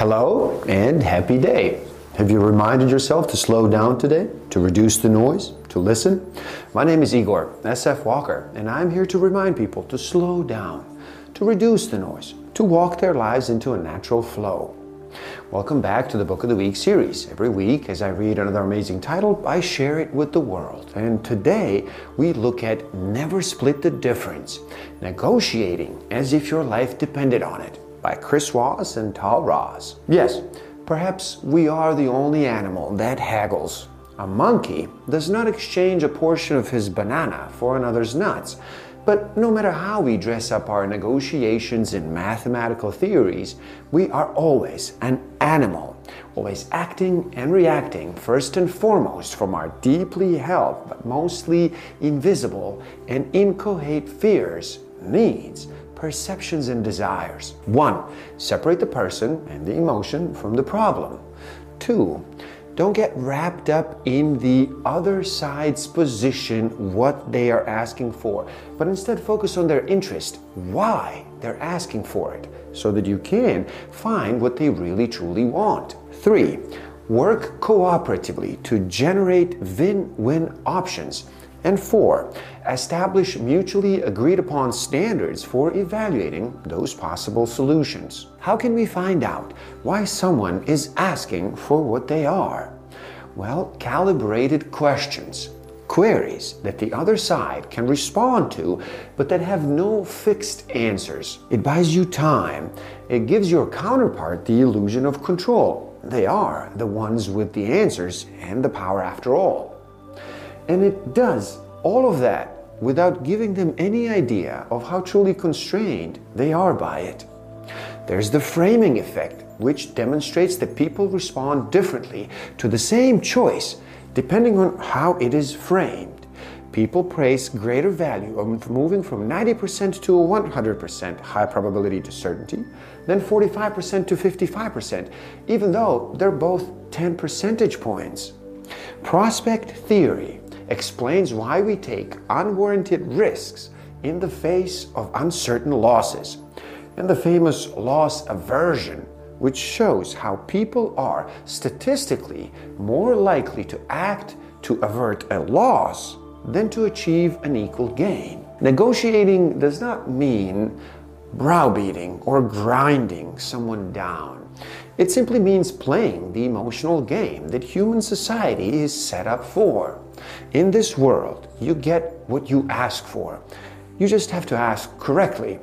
Hello and happy day. Have you reminded yourself to slow down today, to reduce the noise, to listen? My name is Igor SF Walker, and I'm here to remind people to slow down, to reduce the noise, to walk their lives into a natural flow. Welcome back to the Book of the Week series. Every week, as I read another amazing title, I share it with the world. And today, we look at Never Split the Difference Negotiating as if your life depended on it by Chris Voss and Tahl Raz. Yes, perhaps we are the only animal that haggles. A monkey does not exchange a portion of his banana for another's nuts. But no matter how we dress up our negotiations in mathematical theories, we are always an animal, always acting and reacting first and foremost from our deeply held but mostly invisible and inchoate fears, needs, perceptions, and desires. One, separate the person and the emotion from the problem. Two, don't get wrapped up in the other side's position, what they are asking for, but instead focus on their interest, why they're asking for it, so that you can find what they really truly want. Three, work cooperatively to generate win win options. And four, establish mutually agreed upon standards for evaluating those possible solutions. How can we find out why someone is asking for what they are? Well, calibrated questions, queries that the other side can respond to, but that have no fixed answers. It buys you time. It gives your counterpart the illusion of control. They are the ones with the answers and the power after all. And it does all of that without giving them any idea of how truly constrained they are by it. There's the framing effect, which demonstrates that people respond differently to the same choice depending on how it is framed. People place greater value on moving from 90% to 100% high probability to certainty than 45% to 55%, even though they're both 10 percentage points. Prospect theory explains why we take unwarranted risks in the face of uncertain losses, and the famous loss aversion, which shows how people are statistically more likely to act to avert a loss than to achieve an equal gain. Negotiating does not mean browbeating or grinding someone down. It simply means playing the emotional game that human society is set up for. In this world, you get what you ask for. You just have to ask correctly.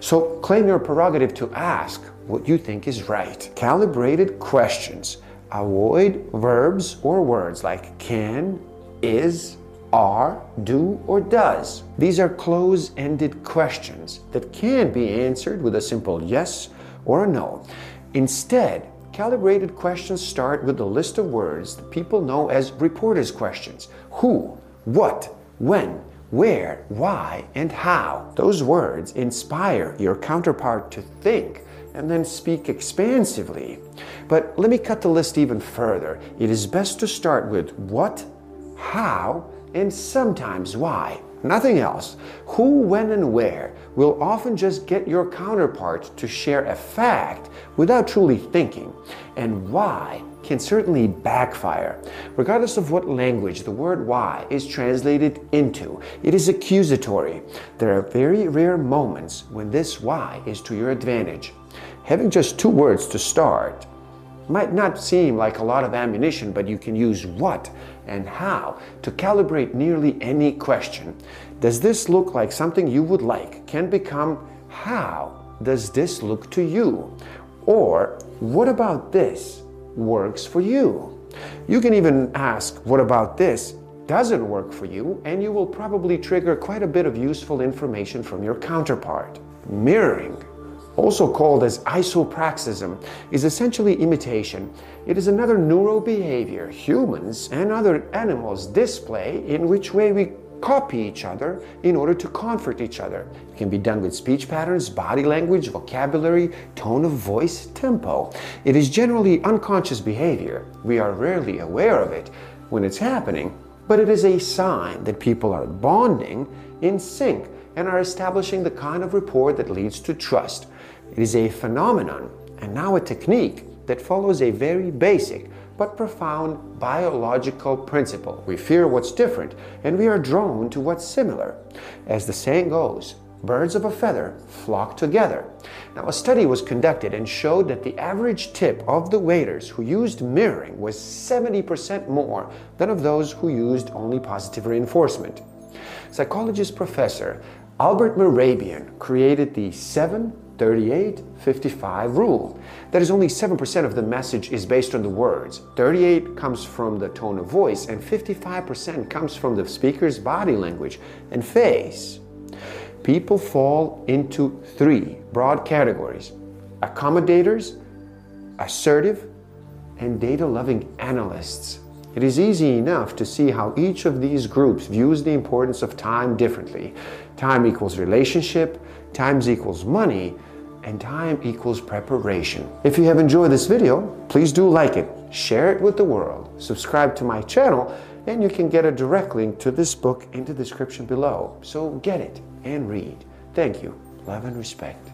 So claim your prerogative to ask what you think is right. Calibrated questions. Avoid verbs or words like can, is, are, do, or does. These are close ended questions that can be answered with a simple yes or a no. Instead, calibrated questions start with a list of words that people know as reporter's questions who, what, when, where, why, and how. Those words inspire your counterpart to think and then speak expansively. But let me cut the list even further. It is best to start with what, how, and sometimes why. Nothing else. Who, when, and where will often just get your counterpart to share a fact without truly thinking. And why can certainly backfire. Regardless of what language the word why is translated into, it is accusatory. There are very rare moments when this why is to your advantage. Having just two words to start might not seem like a lot of ammunition, but you can use what and how to calibrate nearly any question. Does this look like something you would like? Can become how does this look to you? Or what about this works for you? You can even ask, what about this doesn't work for you? And you will probably trigger quite a bit of useful information from your counterpart. Mirroring also called as isopraxism, is essentially imitation. It is another neurobehavior humans and other animals display in which way we copy each other in order to comfort each other. It can be done with speech patterns, body language, vocabulary, tone of voice, tempo. It is generally unconscious behavior. We are rarely aware of it when it's happening, but it is a sign that people are bonding in sync and are establishing the kind of rapport that leads to trust. It is a phenomenon and now a technique that follows a very basic but profound biological principle. We fear what's different and we are drawn to what's similar. As the saying goes, birds of a feather flock together. Now, a study was conducted and showed that the average tip of the waiters who used mirroring was 70% more than of those who used only positive reinforcement. Psychologist professor Albert Mehrabian created the 7 38 55 rule. That is only 7% of the message is based on the words. 38 comes from the tone of voice and 55% comes from the speaker's body language and face. People fall into three broad categories accommodators, assertive, and data loving analysts. It is easy enough to see how each of these groups views the importance of time differently. Time equals relationship, times equals money, and time equals preparation. If you have enjoyed this video, please do like it, share it with the world, subscribe to my channel, and you can get a direct link to this book in the description below. So get it and read. Thank you. Love and respect.